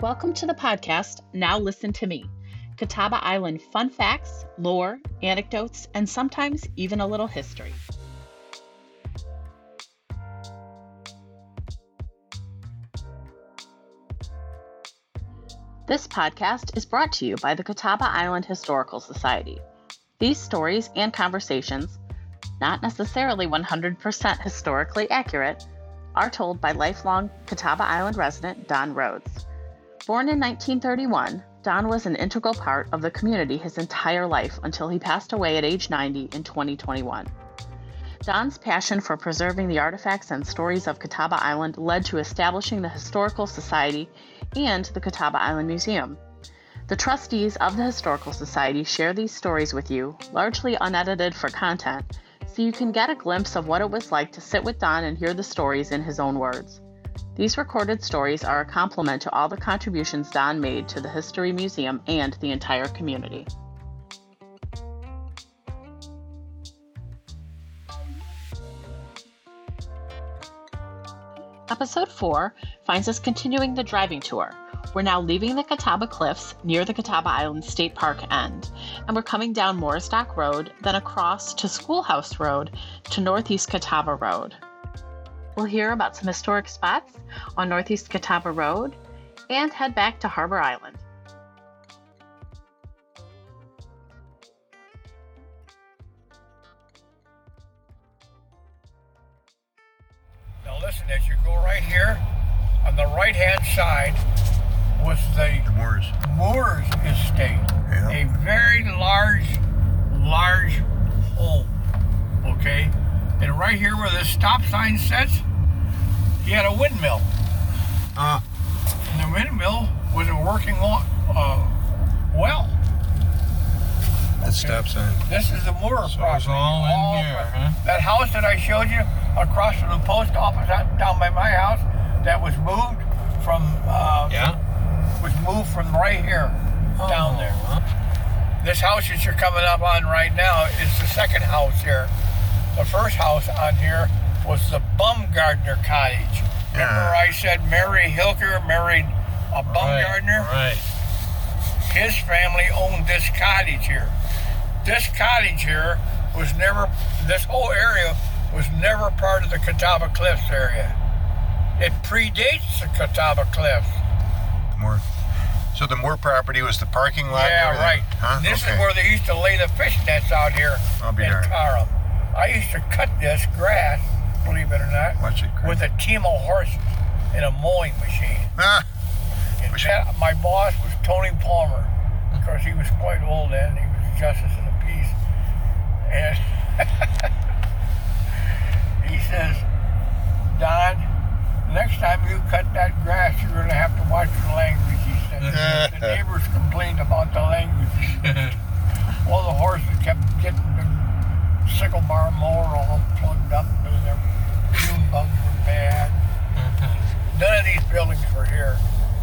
Welcome to the podcast, Now Listen to Me Catawba Island fun facts, lore, anecdotes, and sometimes even a little history. This podcast is brought to you by the Catawba Island Historical Society. These stories and conversations, not necessarily 100% historically accurate, are told by lifelong Catawba Island resident Don Rhodes. Born in 1931, Don was an integral part of the community his entire life until he passed away at age 90 in 2021. Don's passion for preserving the artifacts and stories of Catawba Island led to establishing the Historical Society and the Catawba Island Museum. The trustees of the Historical Society share these stories with you, largely unedited for content, so you can get a glimpse of what it was like to sit with Don and hear the stories in his own words. These recorded stories are a complement to all the contributions Don made to the History Museum and the entire community. Episode 4 finds us continuing the driving tour. We're now leaving the Catawba Cliffs near the Catawba Island State Park end, and we're coming down Moore's Dock Road, then across to Schoolhouse Road to Northeast Catawba Road. We'll hear about some historic spots on Northeast Catawba Road and head back to Harbor Island. Now listen, as you go right here, on the right hand side was the Moors. Moores Estate. Yeah. A very large, large home. Okay? And right here where the stop sign sits, he had a windmill. Uh, And the windmill wasn't working uh, well. that stop sign. This is the Moore So property. all in here, huh? That house that I showed you across from the post office down by my house that was moved from uh, Yeah. was moved from right here down there. Oh, This house that you're coming up on right now is the second house here. The first house on here was the Bumgardner cottage. Remember. I said Mary Hilker married a Bumgardner? Right. His family owned this cottage here. This cottage here was never, this whole area was never part of the Catawba Cliffs area. It predates the Catawba Cliffs. Moore. So the Moore property was the parking lot. Yeah, right. Huh? This okay. is where they used to lay the fish nets out here I'll be in darned. Tarum. I used to cut this grass, believe it or not, Watch it. with a team of horses and a mowing machine. Ah, And Wish- that- my boss was Tony Palmer. Of course, he was quite old then. He was a justice of the peace. And he says, Don, next time you cut that grass, you're going to have to watch your language. He said, the neighbors complained about the language. All the horses kept getting the sickle bar mower all plugged up and fume were bad. Mm-hmm. None of these buildings were here,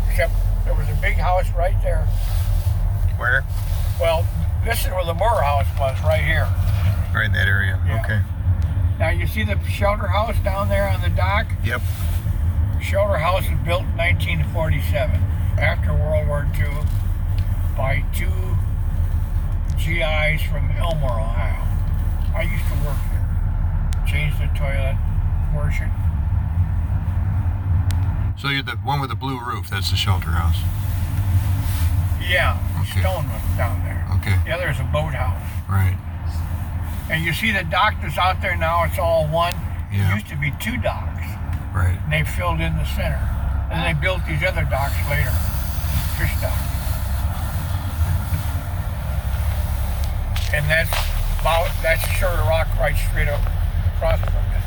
except there was a big house right there. where? Well, this is where the Moore house was, right here. Right in that area. Yeah. Okay. Now you see the shelter house down there on the dock? Yep. Shelter house was built in 1947, after World War II, by two GIs from Elmore, Ohio. I used to work here. Changed the toilet, wash it. So you're the one with the blue roof. That's the shelter house. Yeah, Okay. stone was down there. Okay. The other is a boathouse. Right. And you see the dock that's out there now, it's all one. Yeah. It used to be two docks, Right. and they filled in the center. And they built these other docks later, fish docks. And that's about, that's Sugar Rock right straight up across from it.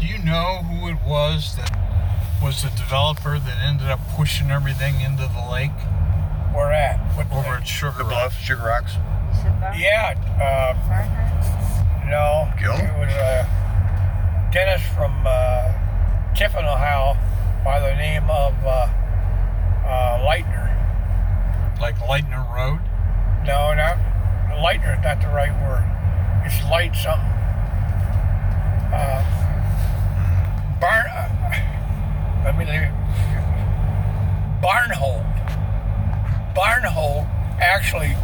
Do you know who it was that was the developer that ended up pushing everything into the lake Where at? What over at Sugar The Rock? bluff, Sugar Rocks. Yeah, uh, no. Gil? It was uh, Dennis from uh, Tiffin, Ohio, by the name of uh, uh, Leitner. Like Lightner Road? No, not Leitner is not the right word. It's light something. I mean, Barnhold. Barnhold actually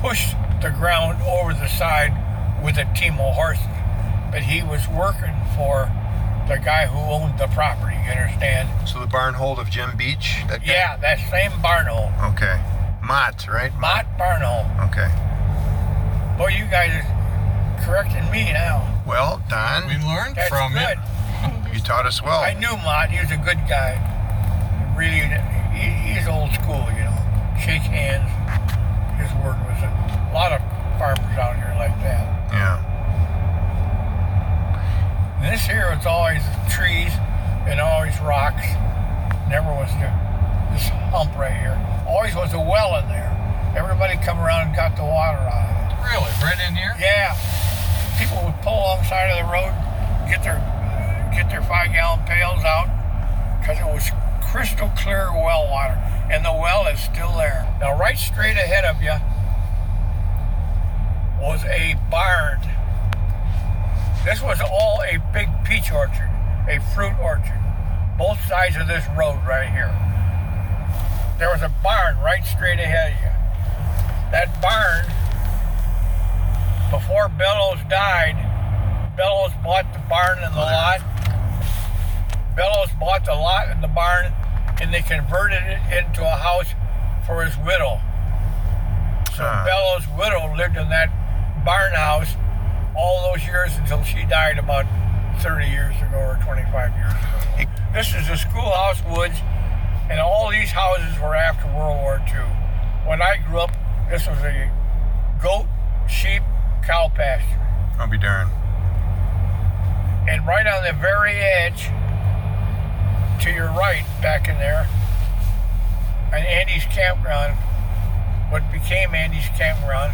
pushed the ground over the side with a team of horses, but he was working for the guy who owned the property. You understand? So the Barnhold of Gem Beach. That yeah, that same Barnhold. Okay, Mott, right? Mott Barnhold. Okay. Boy, you guys are correcting me now. Well, Don, we learned That's from good. it you taught us well. I knew Mott. He was a good guy. Really, he, he's old school, you know. Shake hands. His word was. A lot of farmers out here like that. Yeah. And this here was always trees and always rocks. Never was the, this hump right here. Always was a well in there. Everybody come around and got the water out of it. Really, right in here? Yeah. People would pull alongside of the road, get their get their five gallon pails out, because it was crystal clear well water, and the well is still there. Now, right straight ahead of you was a barn. This was all a big peach orchard, a fruit orchard, both sides of this road right here. There was a barn right straight ahead of you. That barn before Bellows died, Bellows bought the barn and the lot. Bellows bought the lot and the barn, and they converted it into a house for his widow. So Ah. Bellows' widow lived in that barn house all those years until she died about 30 years ago or 25 years ago. This is the schoolhouse woods, and all these houses were after World War II. When I grew up, this was a goat, sheep, cow pasture. I'll be darned. And right on the very edge, to your right, back in there, an Andy's campground, what became Andy's campground,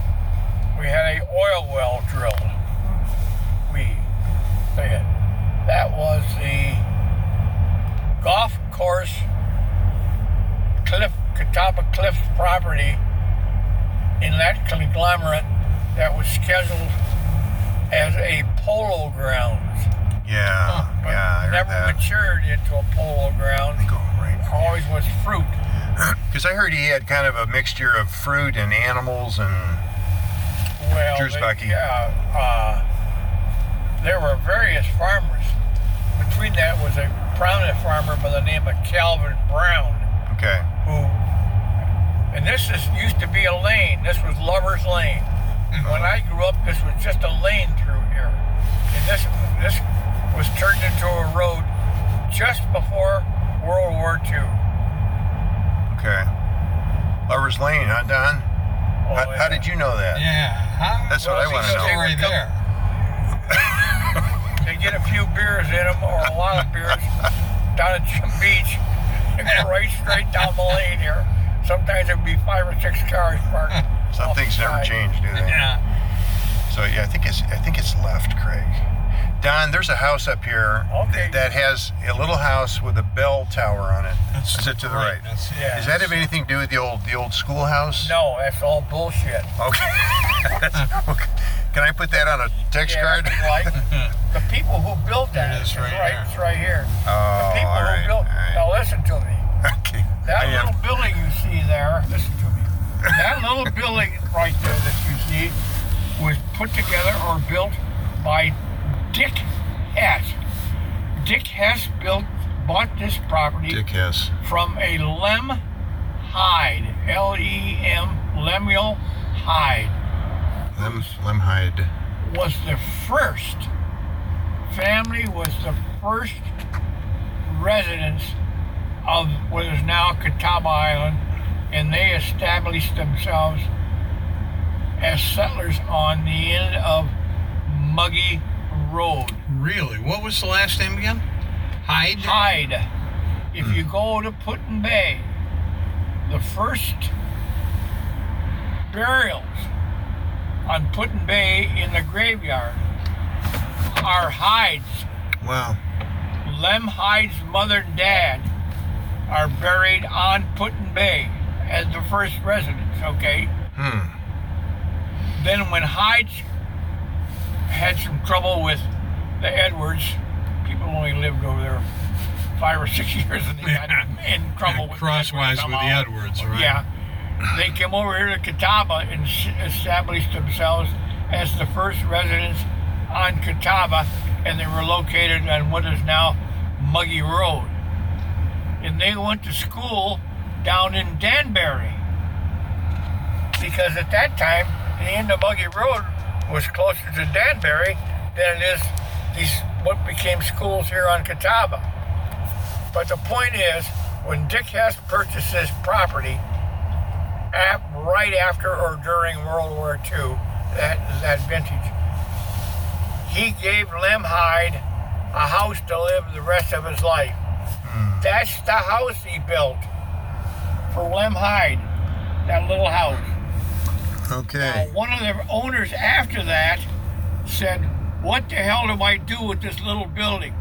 we had a oil well drilled. We did. That was the golf course, Cliff Catawba Cliffs property in that conglomerate that was scheduled as a polo grounds. Yeah. But yeah, never that. matured into a polo ground. Right. Always was fruit. Because I heard he had kind of a mixture of fruit and animals and Well, Drew's they- yeah, uh, there were various farmers. Between that was a prominent farmer by the name of Calvin Brown, okay. who, and this is used to be a lane. This was Lover's Lane. When I grew up, this was just a lane through here, and this this was turned into a road just before World War II. Okay. Lover's Lane, huh, Don? Oh, how, how did you know that? Yeah. Huh? That's what I want to know. they Story there. They get a few beers in them, or a lot of beers, down at Gem Beach, and go right straight down the lane here. Sometimes it'd be five or six cars parked. Some things never side. change, do they? Yeah. So yeah, I think it's I think it's left, Craig. Don, there's a house up here Okay. that has a little house with a bell tower on it. That's Is it to the right? That's, Yeah. Does that have anything to do with the old the old schoolhouse? No, that's all bullshit. Okay. Okay. Can I put that on a text Yeah, card? like the people who built that it is right right, here. it's right here. Oh, The people all right, who built. right. Now listen to me. Okay. That I am. little building you see there, listen to me. That little building right there that you see was put together or built by Dick Hess. Dick Hess built, bought this property Dick Hess. from a Lem Hyde, L-E-M, Lemuel Hyde, Lem Lemhide. was the first family, was the first residents of what is now Catawba Island, and they established themselves as settlers on the end of Muggy Road. Really? What was the last name again? Hyde? Hyde. If you go to Put-in-Bay, the first burials on Put-in-Bay in the graveyard are Hyde's. Wow. Lem Hyde's mother and dad are buried on Put-in-Bay as the first residents, okay? Hmm. Then when Hyde had some trouble with the Edwards, people only lived over there five or six years and they got in trouble with Crosswise with the. Edwards, right? Yeah. they came over here to Catawba and established themselves as the first residents on Catawba, and they were located on what is now Muggy Road. And they went to school down in Danbury because at that time the end of Muggy Road was closer to Danbury than it is these what became schools here on Catawba. But the point is, when Dick Hess purchased this property, at, right after or during World War II, that that vintage, he gave Lem Hyde a house to live the rest of his life. Hmm. That's the house he built for Lem Hyde, that little house. Okay. Now, One of the owners after that said, What the hell do I do with this little building?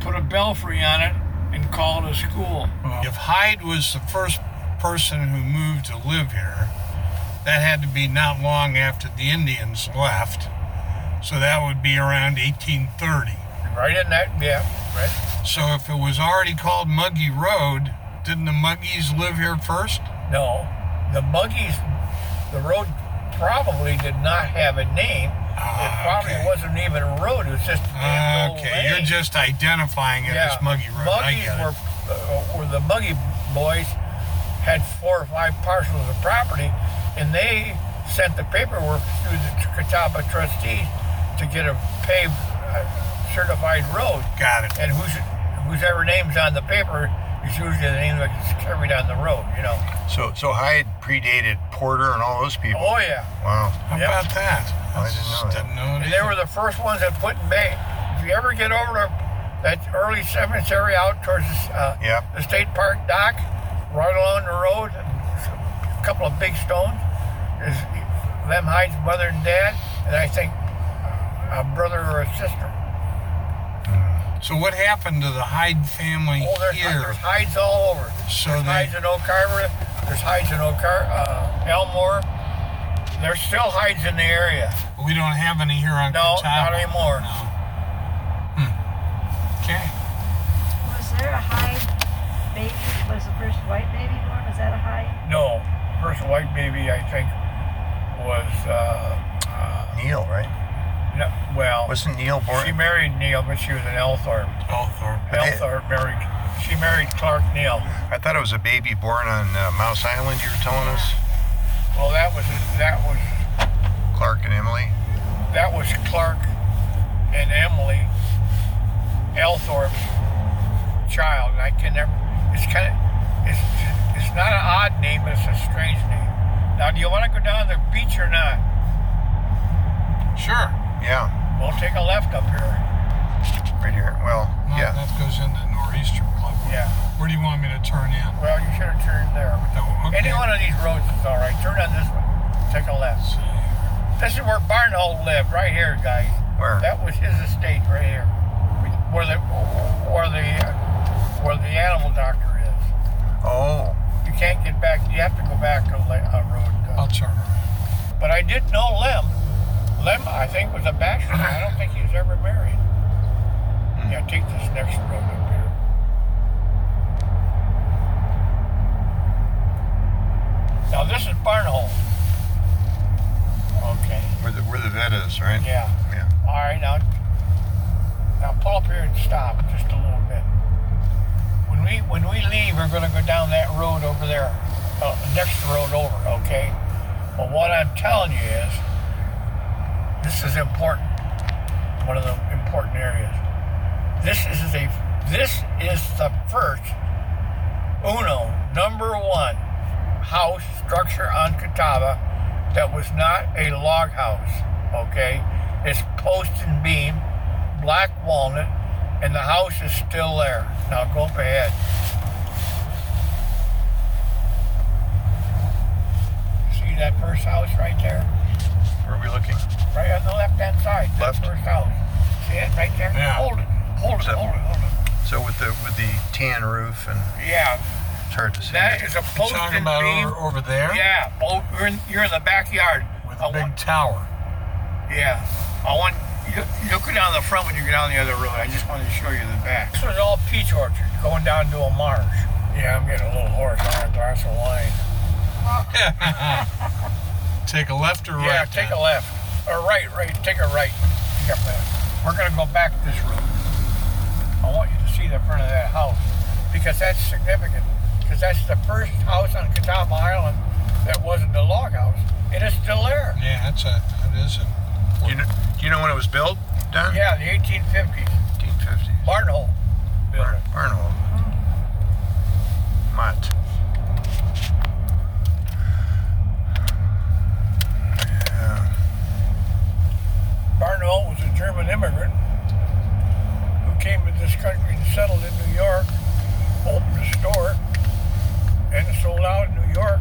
Put a belfry on it and call it a school. If Hyde was the first person who moved to live here, that had to be not long after the Indians left. So that would be around 1830. Right in that, yeah, right. So if it was already called Muggy Road, didn't the Muggies live here first? No, the Muggies, the road probably did not have a name. it Ah, probably okay. wasn't even a road. It was just a damn little Okay, you're just identifying it as Muggy Road. Muggies it. were, uh, were the Muggy boys had four or five parcels of property, and they sent the paperwork through the Catawba trustees to get a paved, uh, certified road. Got it. And whose, who's whoever name's on the paper is usually the name that's carried on the road. You know. So so Hyde predated Porter and all those people. Oh yeah. Wow. How Yep. about that? I didn't know that. Didn't know And they were the first ones that put in Bay. If you ever get over to that early cemetery out towards uh, Yep. the state park dock, right along the road, a couple of big stones, is Lem Hyde's mother and dad, and I think a brother or a sister. So what happened to the Hyde family Oh, there's, here? there's Hydes all over. So there's they- Hydes in Oak Harbor. There's Hydes in Oak Har- uh, Elmore. There's still Hydes in the area. We don't have any here on No, Catawba. not anymore. No. Hmm. Okay. Was there a Hyde baby? Was the first white baby born? Was that a Hyde? No, first white baby I think was uh, uh, Neil, right? No, well. Wasn't Neil born? she married Neil, but she was an Elthorpe. Althorpe. But they- Elthorpe married. She married Clark Neil. I thought it was a baby born on uh, Mouse Island. You were telling us, Well, that was that was Clark and Emily. that was Clark and Emily Elthorpe's child. And I can never. It's kind of. It's it's not an odd name, but it's a strange name. Now, do you want to go down the beach or not? Sure. Yeah, We'll take a left up here. right here. Well, No, yeah. That goes into Nor'easter Club. Yeah. Where do you want me to turn in? Well, you should have turned there. Oh, okay. Any one of these roads is all right. Turn on this one. Take a left. See. This is where Barnhold lived, right here, guys. Where? That was his estate, right here, where the where the where the animal doctor is. Oh, You can't get back. You have to go back to the uh, road. I'll Uh, turn around. but I did know Lem. Lem, I think, was a bachelor. I don't think he was ever married. Yeah, take this next road up here. Now this is Barnhold. Okay. where the where the vet is, right? Yeah. Yeah. All right, now, now pull up here and stop just a little bit. When we when we leave, we're going to go down that road over there, uh, next road over, okay? But what I'm telling you is, this is important. One of the important areas. This is a this is the first uno number one house structure on Catawba that was not a log house. Okay, it's post and beam, black walnut, and the house is still there. Now go up ahead. See that first house right there? Where are we looking? Right on the left-hand side. Left? first house. See it right there? Yeah. Hold it. Hold it. So- Hold it. Hold it. So with the with the tan roof and Yeah, it's hard to see. that is a You post talking and about beam. over, over there? Yeah, oh, you're in, you're in the backyard. With a big want- tower. Yeah. I want you, you'll go down the front when you get down the other road. I just wanted to show you the back. This was all peach orchard going down to a marsh. Yeah, I'm getting a little hoarse on a glass of wine. Take a left or right? Yeah, take a left. Or right, right, take a right. Take a left. We're gonna go back this road. I want you to see the front of that house because that's significant. Because that's the first house on Catawba Island that wasn't a log house. It is still there. Yeah, that's a that is a. Do you know, do you know when it was built, Don? Yeah, the 1850s. 1850. Barn hole. built Barn, it. Barnhold. Mott. Yeah. Barnwell was a German immigrant who came to this country and settled in New York, opened a store, and sold out in New York,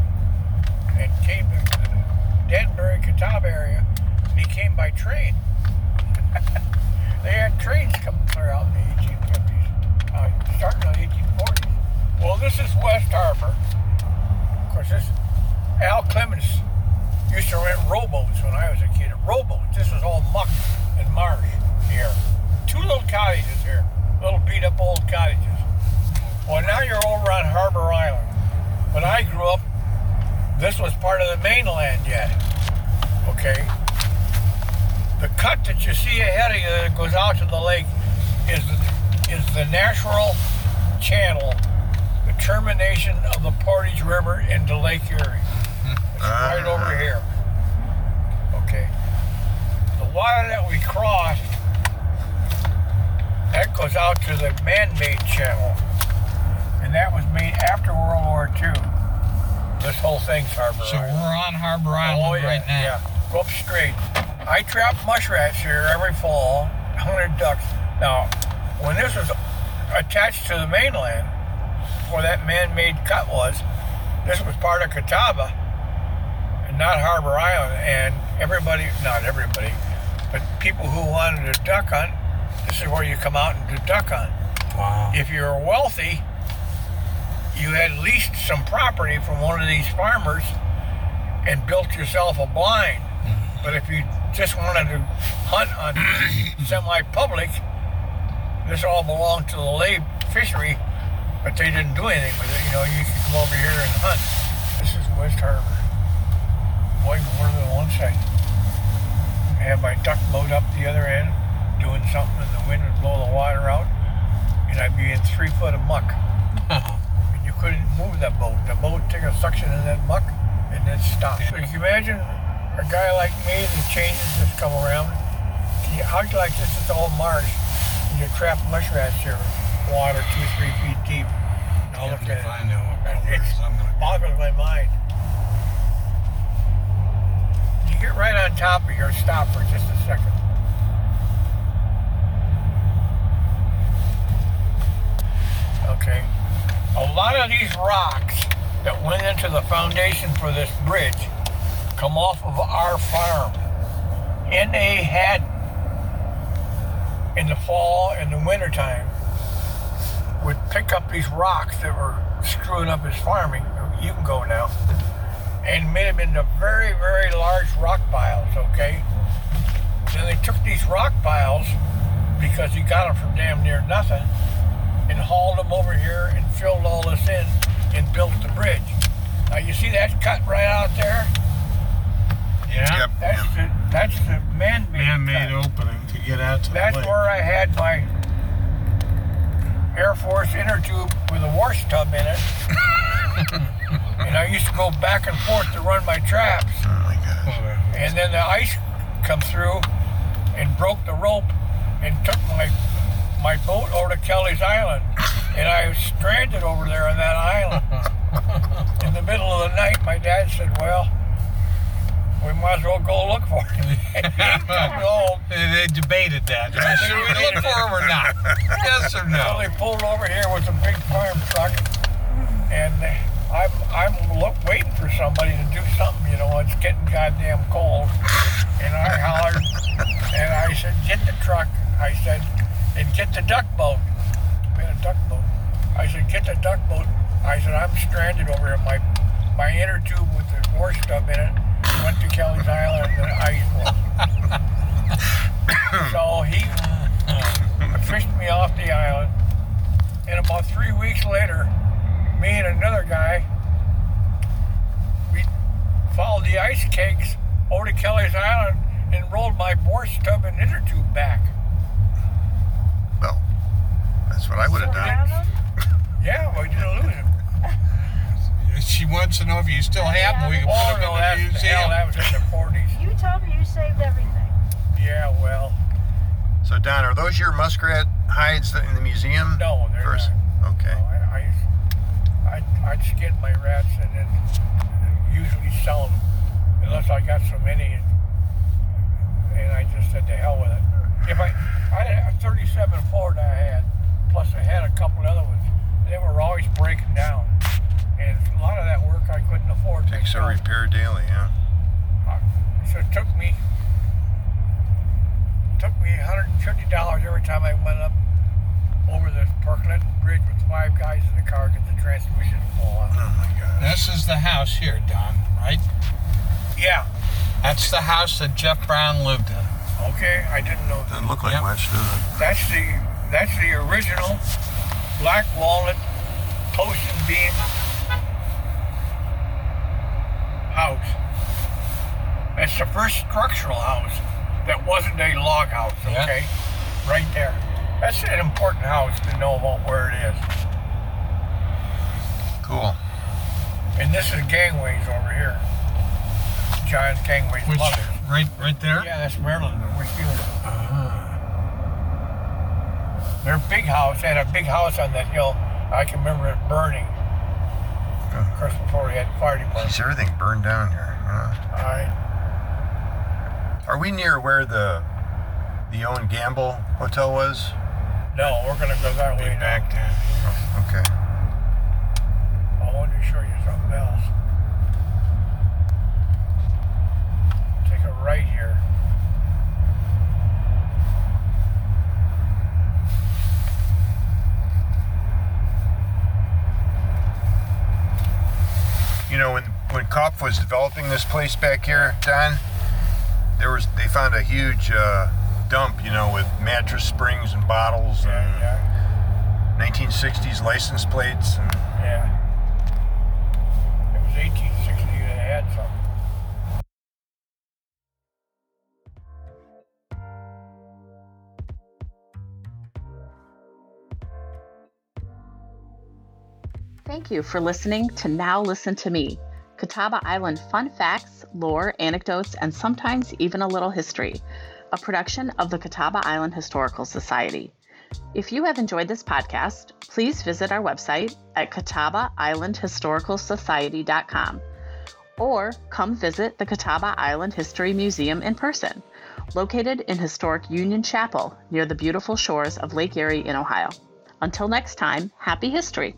and came to the Danbury, Catawba area. And he came by train. they had trains coming clear out in the 1850s, uh, starting in the 1840s. Well, this is West Harbor. Of course, this Al Clemens used to rent rowboats when I was a kid. Rowboats. This was all muck and marsh here. Two little cottages here. Little beat up old cottages. Well, now you're over on Harbor Island. When I grew up, this was part of the mainland yet. Okay? The cut that you see ahead of you that goes out to the lake is the, is the natural channel, the termination of the Portage River into Lake Erie. It's right Ah. over here. Okay. The water that we crossed, that goes out to the man-made channel. And that was made after World War II. This whole thing's Harbor So Island. we're on Harbor oh, Island Oh, yeah, right now. Yeah. Go up straight. I trap mushrats here every fall, 100 ducks. Now, when this was attached to the mainland, where that man-made cut was, this was part of Catawba and not Harbor Island. And everybody, not everybody, but people who wanted to duck hunt, this is where you come out and do duck hunt. Wow. If you're wealthy, you had leased some property from one of these farmers and built yourself a blind. Mm-hmm. But if you just wanted to hunt on semi-public, this all belonged to the lay fishery, but they didn't do anything with it. You know, you could come over here and hunt. This is West Harbor. Going more than one side. I had my duck boat up the other end, doing something, and the wind would blow the water out, and I'd be in three foot of muck and you couldn't move that boat. The boat would take a suction in that muck and then stop. So you can imagine a guy like me, the changes just come around. You, how'd you like this? It's all marsh. And you trap mushrats here, water two, three feet deep. I'll You look at it. I know what color it It's is. I'm gonna. boggles my mind. You get right on top of here, stop for just a second. Okay. A lot of these rocks that went into the foundation for this bridge come off of our farm. NA had in the fall and the wintertime would pick up these rocks that were screwing up his farming. You can go now. And made them into very, very large rock piles, okay? Then they took these rock piles because he got them from damn near nothing and hauled them over here and filled all this in and built the bridge. Now you see that cut right out there? Yeah. Yep. That's the that's the man-made Man-made cut. opening to get out to That's the lake. That's where I had my Air Force inner tube with a wash tub in it. and I used to go back and forth to run my traps. Oh my gosh. And then the ice come through and broke the rope and took my my boat over to Kelly's Island. And I was stranded over there on that island. In the middle of the night, my dad said, Well, we might as well go look for him. Home. They, debated that. Should we look for him or not? Yes or no? So they pulled over here with a big farm truck, and uh, I'm I'm look, waiting for somebody to do something. You know, it's getting goddamn cold, and I hollered, and I said, "Get the truck." I said, "And get the duck boat." We had a duck boat. I said, "Get the duck boat." I said, "I'm stranded over here. My my inner tube with the war stuff in it went to Kelly's Island, and ice broke." so he uh, fished me off the island. And about three weeks later, me and another guy, we followed the ice cakes over to Kelly's Island and rolled my bore stub and inner tube back. Well, that's what I would have done. have them? Yeah, well, you didn't lose them. She wants to know if you still have oh, them. We can Oh, put them no, in the museum. hell, that was in the 40s. You told me you saved everything. Yeah, well, So Don, are those your muskrat hides in the museum? no, they're First. not. Okay. No, I, I, I'd, I'd skin my rats and then usually sell them unless I got so many. And, and I just said to hell with it. If I, I had a 37 Ford I had, plus I had a couple other ones. They were always breaking down. And a lot of that work I couldn't afford. Takes a repair daily, yeah. Uh, so it took me took me $150 every time I went up over the Parkland Bridge with five guys in the car to get the transmission to pull on. Oh my God. This is the house here, Don, right? Yeah. That's the house that Jeff Brown lived in. Okay, I didn't know that. Doesn't look like Yep. much, does it? That's the that's the original black walnut post and beam house. That's the first structural house that wasn't a log house, Yeah. okay? Right there. That's an important house to know about where it is. Cool. And this is gangways over here. Giant gangways Which, mother. right, right there. Yeah, that's Maryland. We're here. Uh-huh. Their big house had a big house on that hill. I can remember it burning. Of course, before we had fire department. Geez, everything burned down here. huh? All right. Are we near where the the Owen Gamble Hotel was? No, we're gonna go that way now. back down. Okay. I wanted to show you something else. Take a right here. You know, when when Kopf was developing this place back here, Don, there was they found a huge uh, dump, you know, with mattress springs and bottles and Yeah, 1960s license plates. And yeah, yeah. It was 1860 they had something. Thank you for listening to Now Listen to Me, Catawba Island fun facts, lore, anecdotes, and sometimes even a little history, a production of the Catawba Island Historical Society. If you have enjoyed this podcast, please visit our website at catawbaislandhistoricalsociety.com or come visit the Catawba Island History Museum in person, located in historic Union Chapel near the beautiful shores of Lake Erie in Ohio. Until next time, happy history!